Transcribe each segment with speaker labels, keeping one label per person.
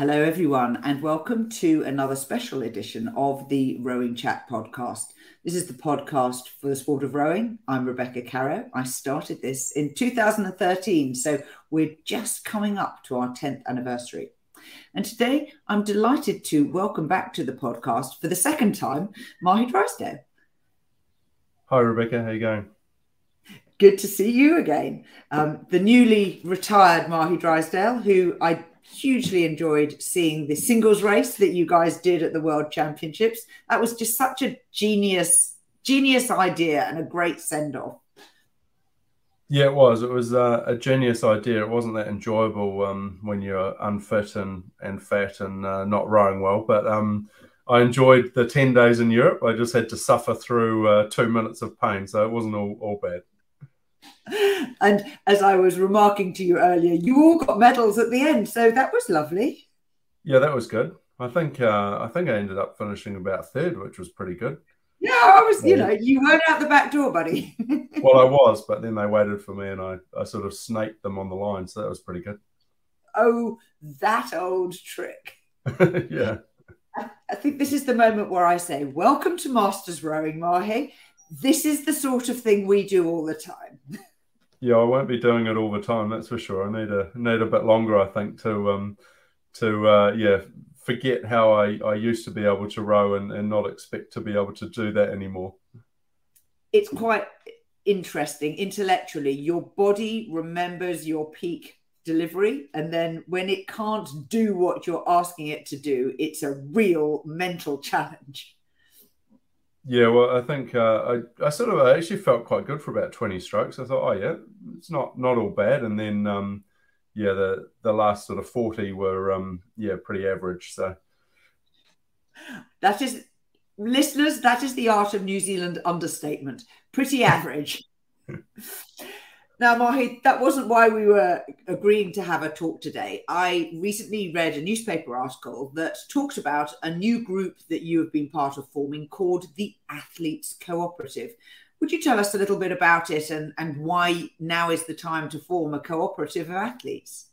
Speaker 1: Hello, everyone, and welcome to another special edition of the Rowing Chat podcast. This is the podcast for the sport of rowing. I'm Rebecca Caroe. I started this in 2013, so we're just coming up to our 10th anniversary. And today I'm delighted to welcome back to the podcast for the second time Mahé Drysdale.
Speaker 2: Hi, Rebecca. How you going?
Speaker 1: Good to see you again. Um, the newly retired Mahé Drysdale, who I hugely enjoyed seeing the singles race that you guys did at the World Championships. That was just such a genius, genius idea and a great send off.
Speaker 2: Yeah, it was. It was uh, a genius idea. It wasn't that enjoyable um, when you're unfit and, and fat and uh, not rowing well. But um, I enjoyed the 10 days in Europe. I just had to suffer through uh, two minutes of pain. So it wasn't all, all bad.
Speaker 1: And as I was remarking to you earlier, you all got medals at the end, so that was lovely.
Speaker 2: Yeah, that was good. I think uh, I think I ended up finishing about third, which was pretty good.
Speaker 1: Yeah, I was. You know, you weren't out the back door, buddy.
Speaker 2: well, I was, but then they waited for me, and I I sort of snaked them on the line, so that was pretty good.
Speaker 1: Oh, that old trick.
Speaker 2: yeah.
Speaker 1: I think this is the moment where I say, "Welcome to Masters Rowing, Mahé." This is the sort of thing we do all the time.
Speaker 2: Yeah, I won't be doing it all the time. That's for sure. I need a need a bit longer, I think, to um to uh, yeah forget how I, I used to be able to row and, and not expect to be able to do that anymore.
Speaker 1: It's quite interesting intellectually. Your body remembers your peak delivery, and then when it can't do what you're asking it to do, it's a real mental challenge.
Speaker 2: Yeah, well, I think uh, I, I sort of I actually felt quite good for about twenty strokes. I thought, oh yeah, it's not not all bad. And then, um, yeah, the the last sort of forty were, um, yeah, pretty average. So
Speaker 1: that is, listeners, that is the art of New Zealand understatement. Pretty average. Now, Mahé, that wasn't why we were agreeing to have a talk today. I recently read a newspaper article that talked about a new group that you have been part of forming called the Athletes Cooperative. Would you tell us a little bit about it and, and why now is the time to form a cooperative of athletes?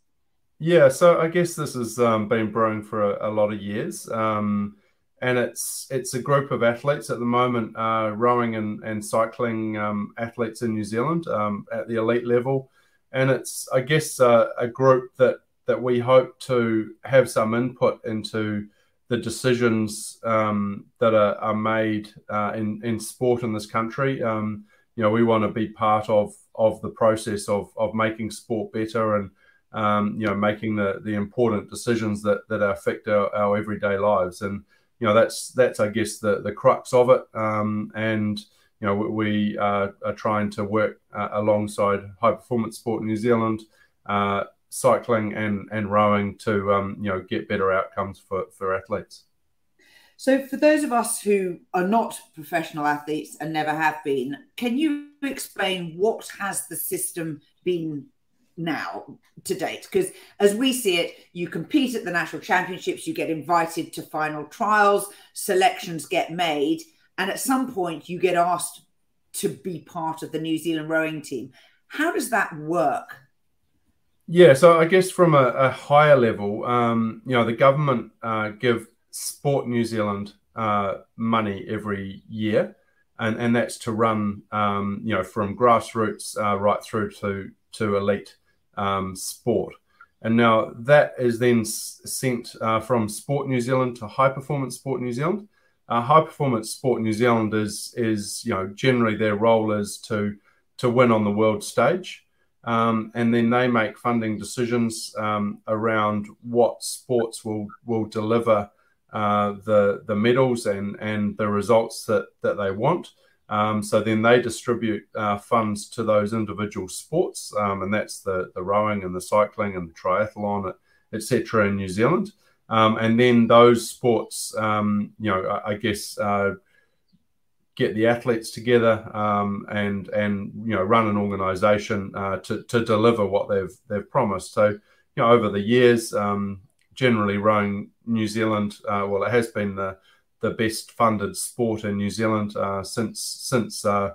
Speaker 2: Yeah, so I guess this has um, been brewing for a, a lot of years. Um, and it's it's a group of athletes at the moment, uh, rowing and, and cycling um, athletes in New Zealand um, at the elite level, and it's I guess uh, a group that that we hope to have some input into the decisions um, that are, are made uh, in in sport in this country. Um, you know, we want to be part of of the process of of making sport better and um, you know making the the important decisions that that affect our, our everyday lives and you know that's that's I guess the the crux of it. Um, and you know we are, trying to work uh, alongside High Performance Sport in New Zealand, uh, cycling and and rowing to um, you know get better outcomes for for athletes.
Speaker 1: So, for those of us who are not professional athletes and never have been, can you explain what has the system been now to date. Because as we see it you compete at the national championships you get invited to final trials selections get made and at some point you get asked to be part of the new zealand rowing team. How does that work?
Speaker 2: Yeah so i guess from a, a higher level um, you know the government uh, give sport new zealand uh, money every year and, and that's to run um, you know from grassroots uh, right through to to elite um, sport. And now that is then sent uh, from Sport New Zealand to High Performance Sport New Zealand. Uh, High Performance Sport New Zealand is, is you know, generally their role is to to win on the world stage, um, and then they make funding decisions um, around what sports will will deliver uh, the the medals and and the results that that they want. Um, so then they distribute uh, funds to those individual sports, um, and that's the, the rowing and the cycling and the triathlon, etc. in New Zealand. Um, and then those sports, um, you know, I, I guess uh, get the athletes together um, and and you know run an organisation uh, to to deliver what they've they've promised. So you know over the years, um, generally rowing New Zealand, uh, well, it has been the the best funded sport in New Zealand uh, since since uh,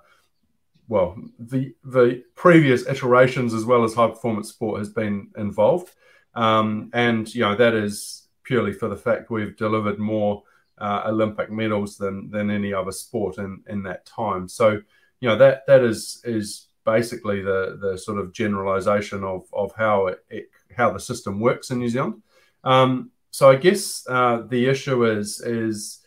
Speaker 2: well the the previous iterations as well as high performance sport has been involved, um, and you know that is purely for the fact we've delivered more uh, Olympic medals than than any other sport in in that time. So you know that that is is basically the the sort of generalization of of how it, it how the system works in New Zealand. Um, so I guess uh, the issue is is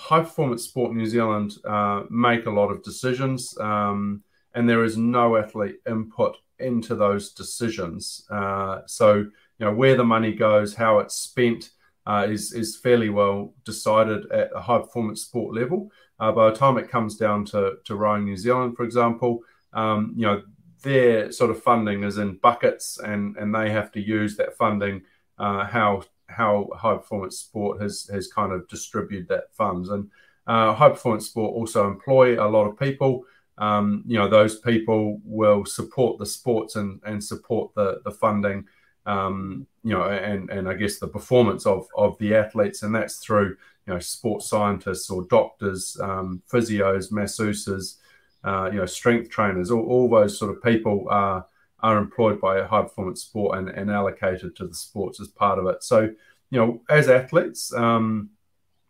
Speaker 2: high performance sport New Zealand uh, make a lot of decisions, um, and there is no athlete input into those decisions. Uh, so you know where the money goes, how it's spent. Uh, is is fairly well decided at a high performance sport level. Uh, by the time it comes down to to rowing New Zealand, for example, um, you know their sort of funding is in buckets, and and they have to use that funding uh, how how high performance sport has has kind of distributed that funds and uh, high performance sport also employ a lot of people. Um, you know those people will support the sports and and support the the funding. Um, you know, and and I guess the performance of of the athletes, and that's through you know sports scientists or doctors, um, physios, masseuses, uh, you know, strength trainers, all, all those sort of people are are employed by a high performance sport and, and allocated to the sports as part of it. So, you know, as athletes, um,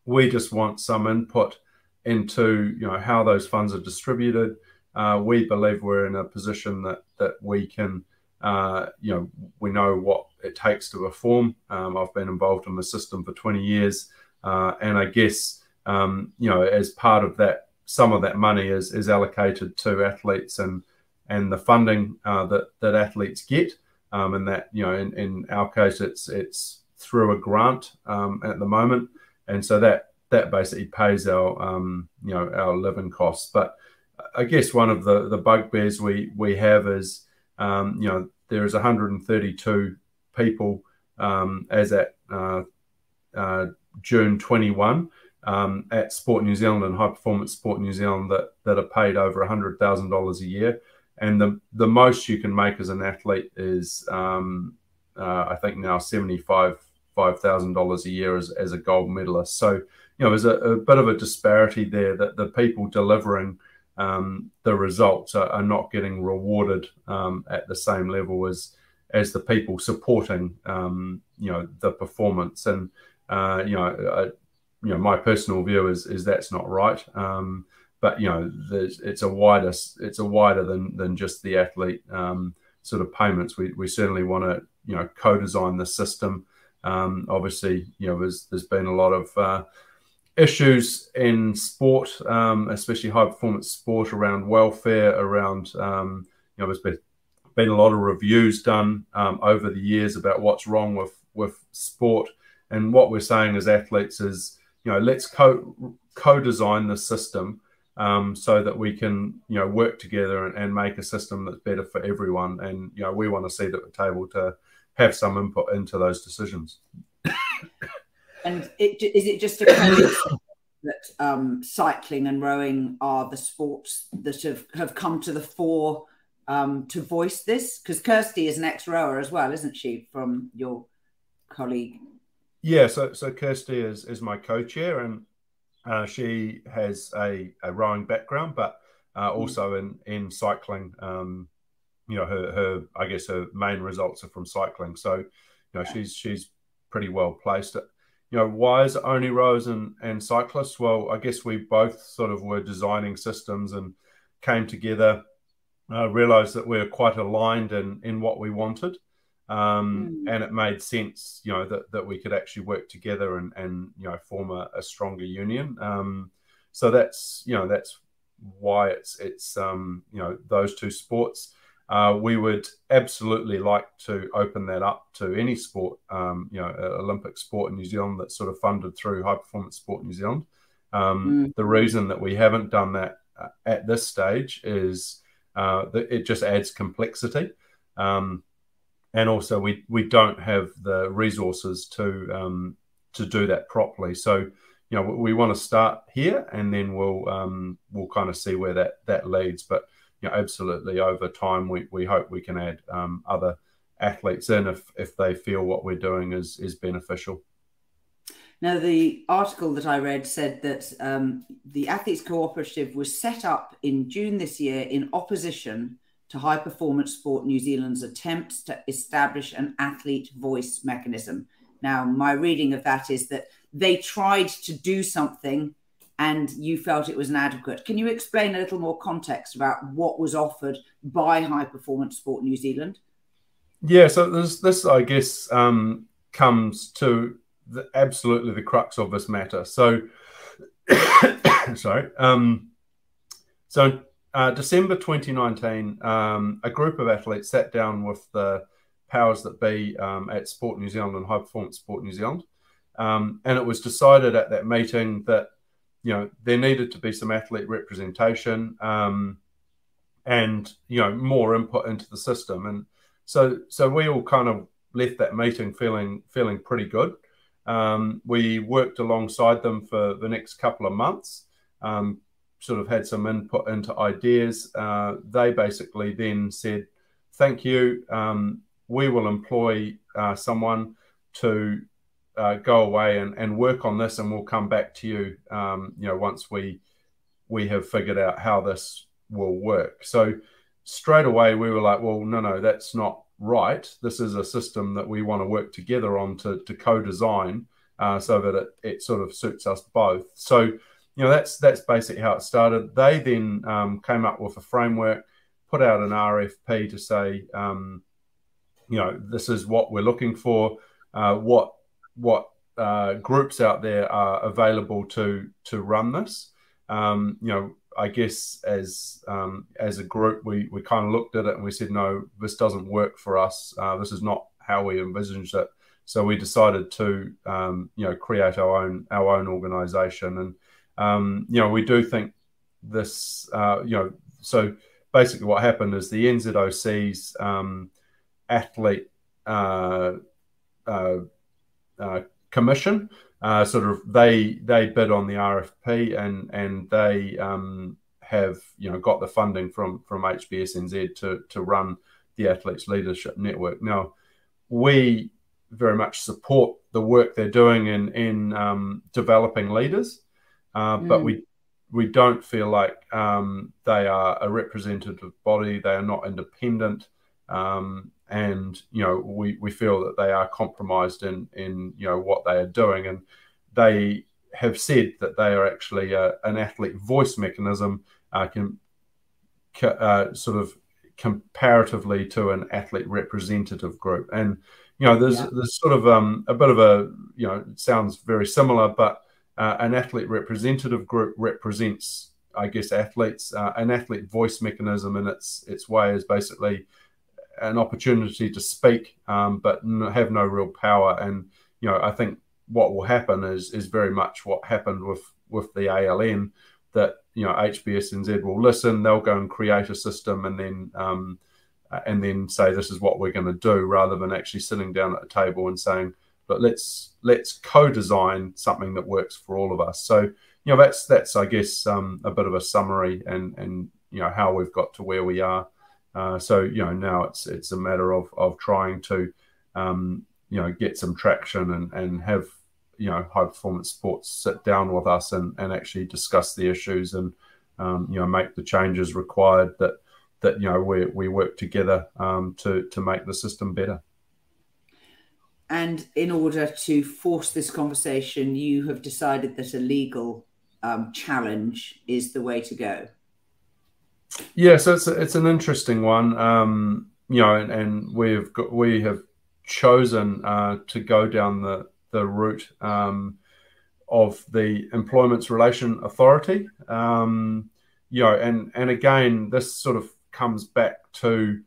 Speaker 2: we just want some input into you know how those funds are distributed. Uh, we believe we're in a position that that we can, uh, you know, we know what it takes to reform. Um, I've been involved in the system for 20 years, uh, and I guess um, you know as part of that some of that money is is allocated to athletes and and the funding uh, that that athletes get, um, and that you know in, in our case it's it's through a grant um, at the moment, and so that that basically pays our um, you know our living costs. But I guess one of the the bugbears we we have is um, you know there is 132 people um, as at uh, uh, June 21 um, at Sport New Zealand and High Performance Sport New Zealand that that are paid over hundred thousand dollars a year, and the the most you can make as an athlete is um, uh, I think now seventy five five thousand dollars a year as, as a gold medalist. So you know there's a, a bit of a disparity there that the people delivering um, the results are, are, not getting rewarded um, at the same level as as the people supporting um, you know the performance and uh, you know you know my personal view is is that's not right. Um, but you know, it's a wider it's a wider than than just the athlete um, sort of payments. We we certainly want to you know co-design the system. Um, obviously, you know, there's there's been a lot of uh, issues in sport, um, especially high performance sport, around welfare, around um, you know, there's been been a lot of reviews done um, over the years about what's wrong with with sport, and what we're saying as athletes is you know, let's co co-design the system um, so that we can, you know, work together and, and, make a system that's better for everyone. And you know, we want to see at the table to have some input into those decisions.
Speaker 1: And it, is it just a that um, cycling and rowing are the sports that have, have come to the fore um, to voice this? Because Kirsty is an ex-rower as well, isn't she, from your colleague
Speaker 2: yeah, so so Kirsty is is my co-chair, and uh, she has a, a rowing background, but uh, mm-hmm. also in in cycling. Um, you know, her her I guess her main results are from cycling. So, you know, she's she's pretty well placed. You know, why is it only rowers and, and cyclists? Well, I guess we both sort of were designing systems and came together, uh, realized that we we're quite aligned in in what we wanted um, mm. and it made sense, you know, that, that we could actually work together and, and you know form a, a stronger union. Um, so that's you know that's why it's it's um, you know those two sports. Uh, we would absolutely like to open that up to any sport, um, you know, Olympic sport in New Zealand that's sort of funded through High Performance Sport New Zealand. Um, mm. The reason that we haven't done that uh, at this stage is uh, that it just adds complexity. Um, and also we we don't have the resources to um, to do that properly. So you know we, we want to start here, and then we'll um, we'll kind of see where that that leads. But you know, absolutely over time, we, we hope we can add um, other athletes in if if they feel what we're doing is is beneficial.
Speaker 1: Now, the article that I read said that um, the Athletes Cooperative was set up in June this year in opposition to High Performance Sport New Zealand's attempts to establish an athlete voice mechanism Now, my reading of that is that they tried to do something and you felt it was inadequate. Can you explain a little more context about what was offered by High Performance Sport New Zealand?
Speaker 2: Yeah, so this, I guess, um, comes to the, absolutely the crux of this matter. So, sorry. Um, so, uh, December 2019, um, a group of athletes sat down with the powers that be um, at Sport New Zealand and High Performance Sport New Zealand. Um, and it was decided at that meeting that you know there needed to be some athlete representation um, and you know more input into the system. And so so we all kind of left that meeting feeling feeling pretty good. Um, we worked alongside them for the next couple of months. Um, sort of had some input into ideas uh, they basically then said thank you um, we will employ uh, someone to uh, go away and, and work on this, and we'll come back to you. Um, you know, once we we have figured out how this will work. So straight away we were like, well, no, no, that's not right. This is a system that we want to work together on to, to co-design uh, so that it, it sort of suits us both. So you know that's that's basically how it started. They then um, came up with a framework, put out an RFP to say, um, you know, this is what we're looking for. Uh, what what uh, groups out there are available to to run this. Um, you know, I guess as um, as a group, we we kind of looked at it and we said, no, this doesn't work for us. Uh, this is not how we envisaged it. So we decided to um, you know create our own our own organisation, and um, you know we do think this uh, you know so basically what happened is the NZOC's um, athlete uh, uh, uh, commission. Uh, sort of they they bid on the RFP and and they um, have you know got the funding from from HPSNZ to to run the Athletes Leadership Network. Now we very much support the work they're doing in in um, developing leaders, uh, mm. but we we don't feel like um, they are a representative body. They are not independent. Um, and you know we, we feel that they are compromised in in you know what they are doing and they have said that they are actually a, an athlete voice mechanism uh, can uh, sort of comparatively to an athlete representative group and you know there's yeah. there's sort of um, a bit of a you know it sounds very similar but uh, an athlete representative group represents I guess athletes uh, an athlete voice mechanism in its its way is basically an opportunity to speak, um, but have no real power. And you know, I think what will happen is is very much what happened with with the ALN that you know HPSNZ will listen, they'll go and create a system, and then um, and then say this is what we're going to do, rather than actually sitting down at a table and saying, but let's let's co-design something that works for all of us. So you know that's that's I guess um, a bit of a summary and and you know how we've got to where we are. Uh, so you know now it's it's a matter of of trying to um, you know get some traction and and have you know high performance sports sit down with us and and actually discuss the issues and um, you know make the changes required that that you know we we work together um, to to make the system better.
Speaker 1: And in order to force this conversation, you have decided that a legal um, challenge is the way to go.
Speaker 2: Yeah, so it's it's an interesting one. Um, you know, and, and we've got we have chosen uh, to go down the the route um, of the Employments Relation Authority. Um, you know, and and again, this sort of comes back to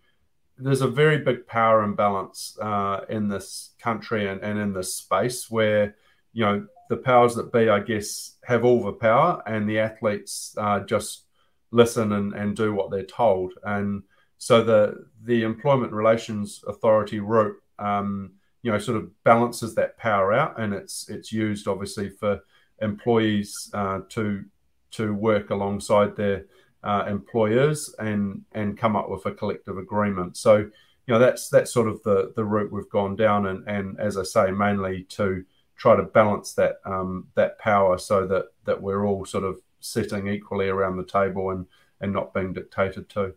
Speaker 2: there's a very big power imbalance uh, in this country and, and in this space where you know the powers that be, I guess, have all the power, and the athletes uh, just listen and, and do what they're told. And so the the Employment Relations Authority route, um, you know, sort of balances that power out, and it's it's used obviously for employees uh, to to work alongside their uh, employers and and come up with a collective agreement. So you know that's that's sort of the the route we've gone down, and and as I say, mainly to try to balance that um, that power so that that we're all sort of sitting equally around the table and and not being dictated to.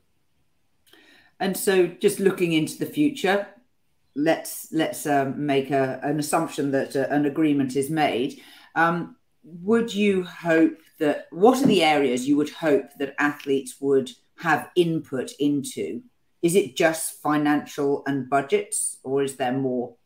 Speaker 1: And so, just looking into the future, let's let's um, make a, an assumption that uh, an agreement is made. Um, would you hope that what are the areas you would hope that athletes would have input into? Is it just financial and budgets, or is there more?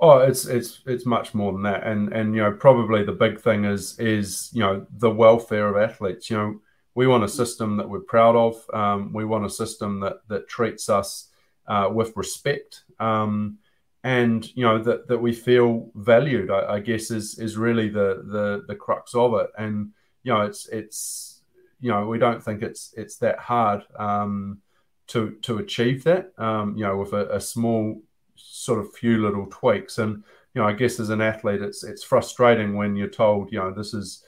Speaker 2: Oh, it's it's it's much more than that, and and you know probably the big thing is is you know the welfare of athletes. You know we want a system that we're proud of. Um, we want a system that that treats us uh, with respect, um, and you know that that we feel valued. I, I, guess is is really the the the crux of it. And you know it's it's you know we don't think it's it's that hard um, to to achieve that. Um, you know with a, a small sort of few little tweaks. And you know I guess as an athlete, it's it's frustrating when you're told you know this is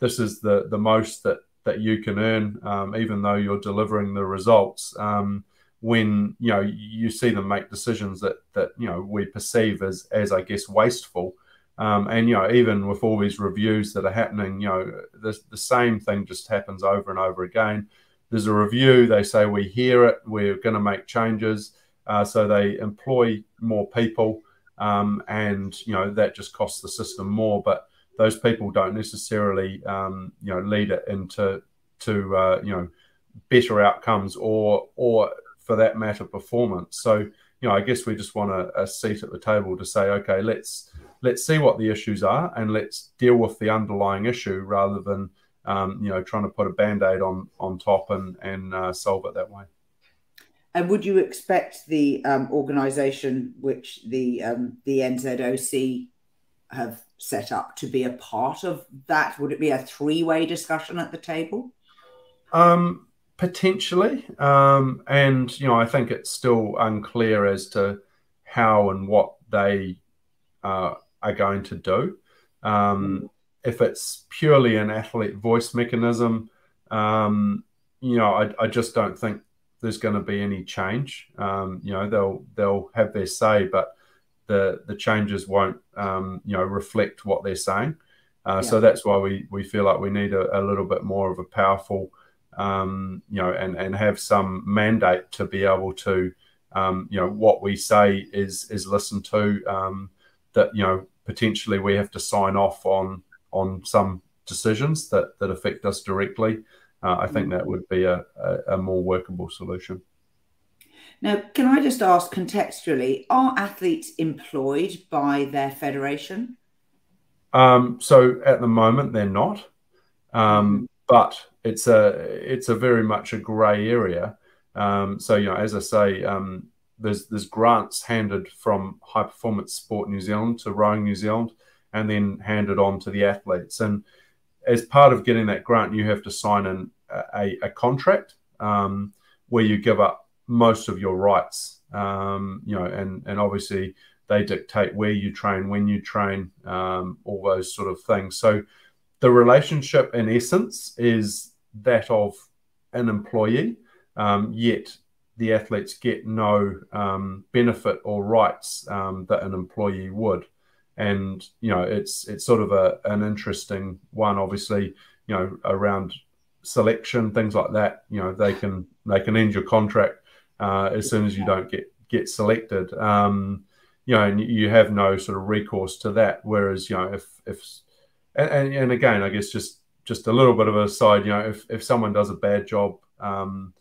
Speaker 2: this is the the most that that you can earn, um, even though you're delivering the results. Um, when you know you see them make decisions that that you know we perceive as as I guess wasteful, um, and you know even with all these reviews that are happening, you know the the same thing just happens over and over again. There's a review, they say we hear it, we're going to make changes, uh, so they employ more people, um, and you know that just costs the system more, but those people don't necessarily um, you know lead it into to uh, you know better outcomes or or for that matter performance. So you know I guess we just want a, a seat at the table to say okay let's let's see what the issues are and let's deal with the underlying issue rather than um, you know trying to put a band-aid on on top and and uh, solve it that way.
Speaker 1: And would you expect the um, organisation which the um, the NZOC have set up to be a part of that? Would it be a three way discussion at the table?
Speaker 2: Um, potentially. Um, and, you know, I think it's still unclear as to how and what they uh, are going to do. Um, if it's purely an athlete voice mechanism, um, you know, I, I, just don't think there's going to be any change. Um, you know, they'll they'll have their say, but the the changes won't um, you know reflect what they're saying. Uh, yeah. So that's why we we feel like we need a, a little bit more of a powerful um, you know and and have some mandate to be able to um, you know what we say is is listened to. Um, that you know potentially we have to sign off on on some decisions that that affect us directly. Uh, I think that mm-hmm. would be a, a, a more workable solution.
Speaker 1: Now, can I just ask contextually, are athletes employed by their federation?
Speaker 2: Um, so at the moment, they're not, um, mm-hmm. but it's a it's a very much a grey area. Um, so you know, as I say, um, there's there's grants handed from High Performance Sport New Zealand to Rowing New Zealand, and then handed on to the athletes. And as part of getting that grant, you have to sign in a, a contract um, where you give up most of your rights. Um, you know, and and obviously they dictate where you train, when you train, um, all those sort of things. So the relationship, in essence, is that of an employee, um, yet the athletes get no um, benefit or rights um, that an employee would. And you know, it's it's sort of a an interesting one. Obviously, you know, around selection, things like that. You know, they can they can end your contract uh, as soon as you don't get get selected. Um, you know, and you have no sort of recourse to that. Whereas, you know, if if and, and again, I guess just just a little bit of a side, you know, if if someone does a bad job, um,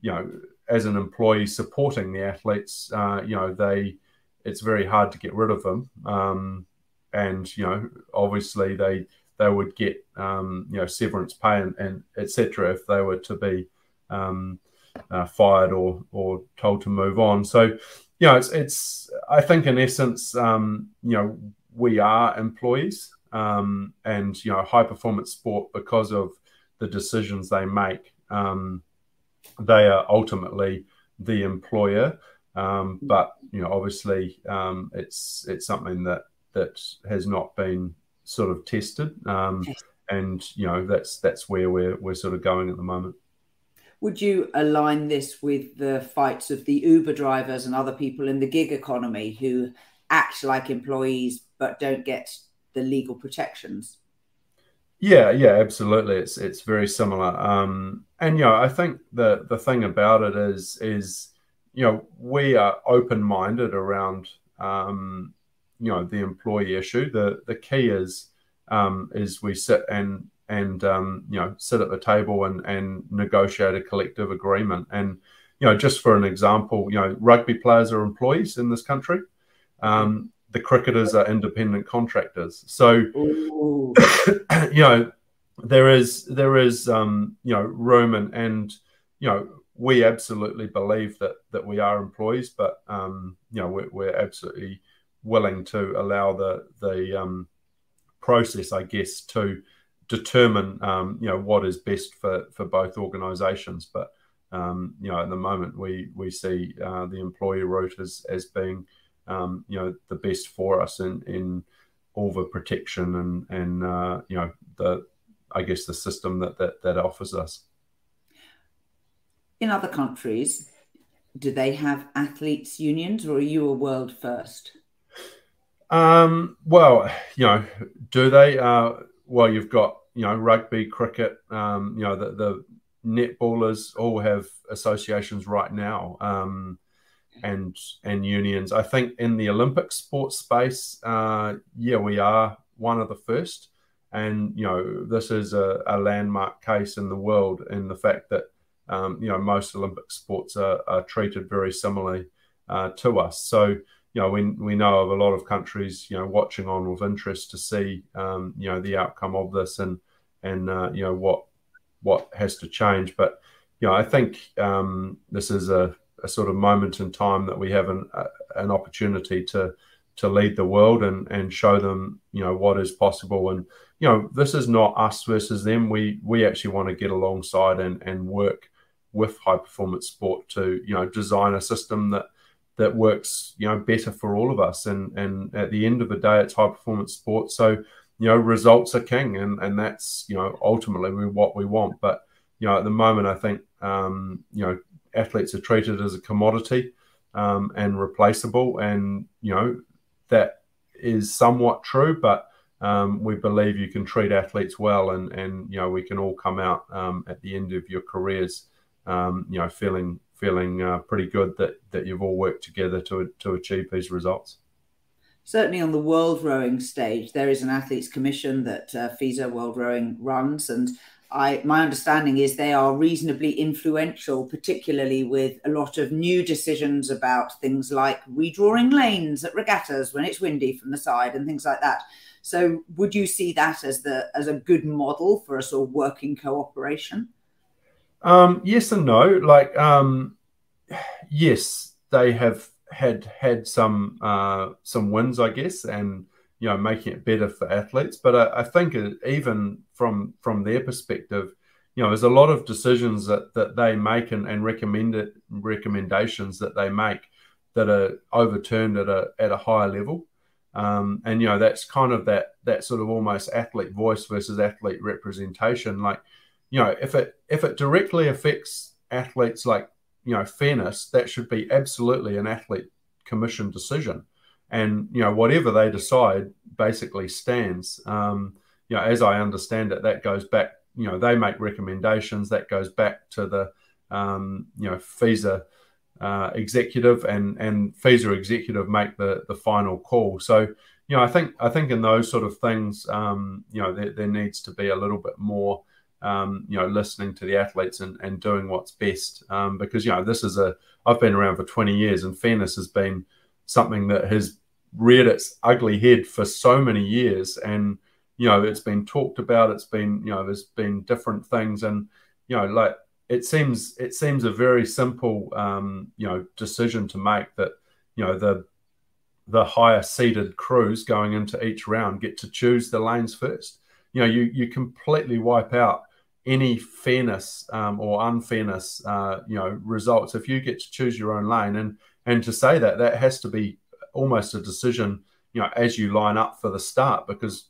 Speaker 2: you know, as an employee supporting the athletes, uh, you know, they it's very hard to get rid of them. Um, and you know, obviously they they would get um, you know severance pay and, and etc. if they were to be um, uh, fired or or told to move on. So, you know, it's it's I think in essence, um, you know, we are employees, um, and you know, high performance sport because of the decisions they make, um, they are ultimately the employer. Um, but you know, obviously, um, it's it's something that that has not been sort of tested, um, and you know, that's that's where we're we're sort of going at the moment.
Speaker 1: Would you align this with the fights of the Uber drivers and other people in the gig economy who act like employees but don't get the legal protections?
Speaker 2: Yeah, yeah, absolutely. It's it's very similar. Um, and you know, I think the the thing about it is is you know, we are open minded around, um, you know, the employee issue. The the key is um, is we sit and and um, you know sit at the table and and negotiate a collective agreement. And you know, just for an example, you know, rugby players are employees in this country. Um, the cricketers are independent contractors. So, you know, there is there is um, you know room and and you know we absolutely believe that that we are employees, but um, you know we're, we're, absolutely willing to allow the the um, process, I guess, to determine um, you know what is best for for both organisations. But um, you know at the moment we we see uh, the employee route as as being um, you know the best for us in in all the protection and and uh, you know the I guess the system that that, that offers us.
Speaker 1: In other countries, do they have athletes unions, or are you a world first?
Speaker 2: Um, well, you know, do they? Uh, well, you've got you know rugby, cricket. Um, you know the the netballers all have associations right now. Um, and and unions. I think in the Olympic sports space, uh, yeah, we are one of the first. And you know, this is a, a landmark case in the world in the fact that um, you know most Olympic sports are, are treated very similarly uh, to us. So you know, we we know of a lot of countries you know watching on with interest to see um, you know the outcome of this and and uh, you know what what has to change. But you know, I think um, this is a, a, sort of moment in time that we have an, a, an opportunity to to lead the world and and show them you know what is possible. And you know this is not us versus them. We we actually want to get alongside and and work with high performance sport to you know design a system that that works you know better for all of us. And and at the end of the day it's high performance sport. So you know results are king and and that's you know ultimately what we want. But you know at the moment i think um, you know athletes are treated as a commodity um, and replaceable and you know that is somewhat true but um, we believe you can treat athletes well, and and you know we can all come out um, at the end of your careers, um, you know, feeling feeling uh, pretty good that that you've all worked together to to achieve these results.
Speaker 1: Certainly, on the world rowing stage, there is an athletes commission that uh, FISA World Rowing runs, and I my understanding is they are reasonably influential, particularly with a lot of new decisions about things like redrawing lanes at regattas when it's windy from the side and things like that. So would you see that as the as a good model for a sort of working cooperation?
Speaker 2: Um, yes and no. Like um, yes, they have had had some uh, some wins, I guess, and you know making it better for athletes. But I, I think even from from their perspective, you know, there's a lot of decisions that that they make and, and recommended recommendations that they make that are overturned at a at a higher level. Um, and you know that's kind of that that sort of almost athlete voice versus athlete representation. Like, you know, if it if it directly affects athletes like you know fairness, that should be absolutely an athlete commission decision. And you know whatever they decide basically stands. Um, you know, as I understand it, that goes back. You know, they make recommendations that goes back to the um, you know FISA uh, executive and and FISA executive make the the final call. So you know, I think I think in those sort of things, um, you know, there, there, needs to be a little bit more, um, you know, listening to the athletes and, and doing what's best. Um, because you know, this is a I've been around for 20 years, and fairness has been something that has reared its ugly head for so many years, and you know, it's been talked about. It's been you know, there's been different things, and you know, like it seems it seems a very simple um, you know decision to make that you know the the higher seeded crews going into each round get to choose the lanes first. You know, you you completely wipe out any fairness um, or unfairness, uh, you know, results if you get to choose your own lane. And and to say that that has to be almost a decision, you know, as you line up for the start because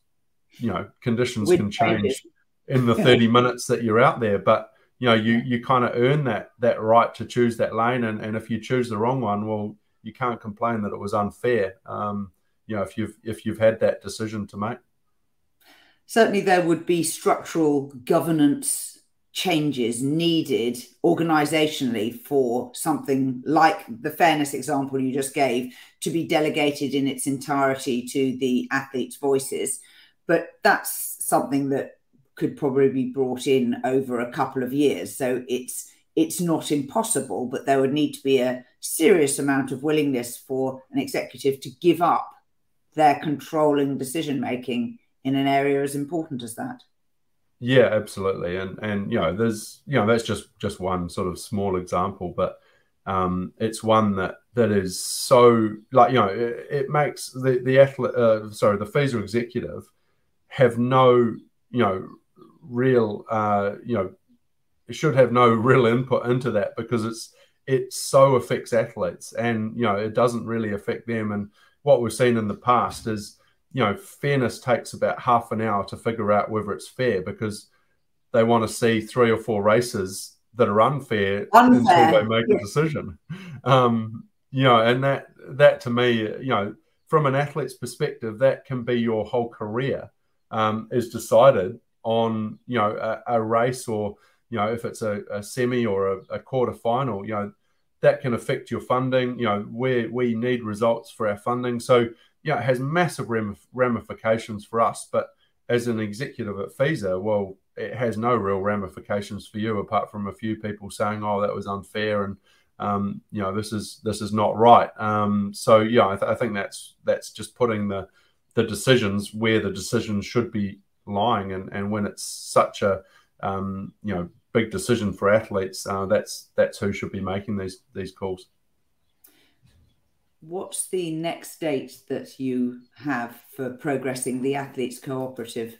Speaker 2: you know conditions With can change in the 30 minutes that you're out there. But you know you you kind of earn that that right to choose that lane. And, and if you choose the wrong one well you can't complain that it was unfair um, you know if you've if you've had that decision to make.
Speaker 1: Certainly there would be structural governance changes needed organizationally for something like the fairness example you just gave to be delegated in its entirety to the athletes' voices. But that's something that could probably be brought in over a couple of years. So it's it's not impossible, but there would need to be a serious amount of willingness for an executive to give up their controlling decision making in an area as important as that.
Speaker 2: Yeah, absolutely, and and you know, there's you know that's just just one sort of small example, but um, it's one that that is so like you know it, it makes the the athlete uh, sorry the FISA executive have no you know real uh, you know should have no real input into that because it's it so affects athletes and you know it doesn't really affect them. And what we've seen in the past is you know, fairness takes about half an hour to figure out whether it's fair because they want to see three or four races that are unfair, unfair. until they make yeah. a decision. Um, you know, and that that to me, you know, from an athlete's perspective, that can be your whole career um, is decided on you know a, a, race or you know if it's a, a semi or a, a quarter final. You know that can affect your funding. You know where we need results for our funding, so yeah, it has massive ramifications for us. But as an executive at FISA, well, it has no real ramifications for you apart from a few people saying, "Oh, that was unfair," and um, you know, this is this is not right. Um, so yeah, I, th- I, think that's that's just putting the the decisions where the decisions should be lying, and and when it's such a um, you know big decision for athletes, uh, that's that's who should be making these these calls
Speaker 1: what's the next date that you have for progressing the athletes cooperative?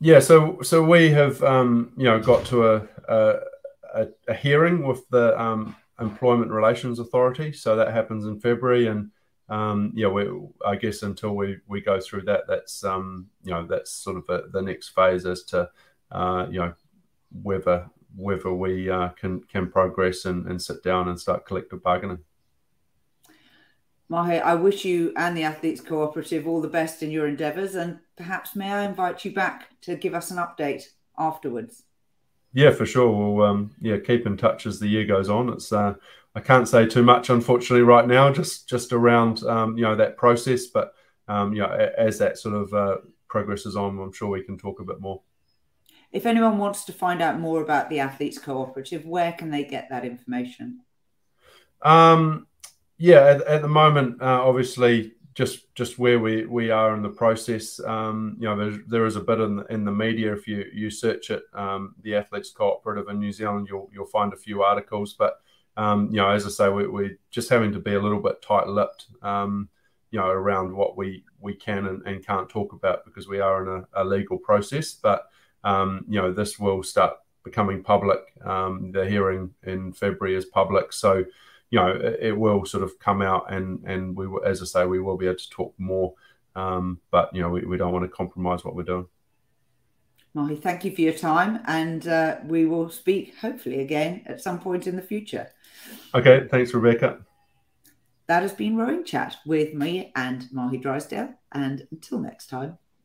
Speaker 2: Yeah, so so we have um, you know got to a, a, a hearing with the um, Employment Relations Authority, so that happens in February, and um, yeah, we I guess until we we go through that, that's um, you know that's sort of a, the next phase as to uh, you know whether whether we uh, can can progress and, and sit down and start collective bargaining.
Speaker 1: Mahé, I wish you and the Athletes Cooperative all the best in your endeavours, and perhaps may I invite you back to give us an update afterwards?
Speaker 2: Yeah, for sure. We'll um, yeah keep in touch as the year goes on. It's uh, I can't say too much unfortunately right now, just just around um, you know that process, but um, you know as that sort of uh, progresses on, I'm sure we can talk a bit more.
Speaker 1: If anyone wants to find out more about the Athletes Cooperative, where can they get that information?
Speaker 2: Um, yeah, at, at the moment, uh, obviously, just just where we, we are in the process. Um, you know, there's, there is a bit in the, in the media. If you you search it, um, the Athletes Cooperative in New Zealand, you'll you'll find a few articles. But um, you know, as I say, we, we're just having to be a little bit tight-lipped. Um, you know, around what we we can and, and can't talk about because we are in a, a legal process. But um, you know, this will start becoming public. Um, the hearing in February is public, so you know, it, it, will sort of come out and and we will, as I say, we will be able to talk more. Um, but you know, we, we don't want to compromise what we're doing.
Speaker 1: Mahé, thank you for your time, and uh, we will speak hopefully again at some point in the future.
Speaker 2: Okay, thanks, Rebecca.
Speaker 1: That has been Rowing Chat with me and Mahé Drysdale, and until next time.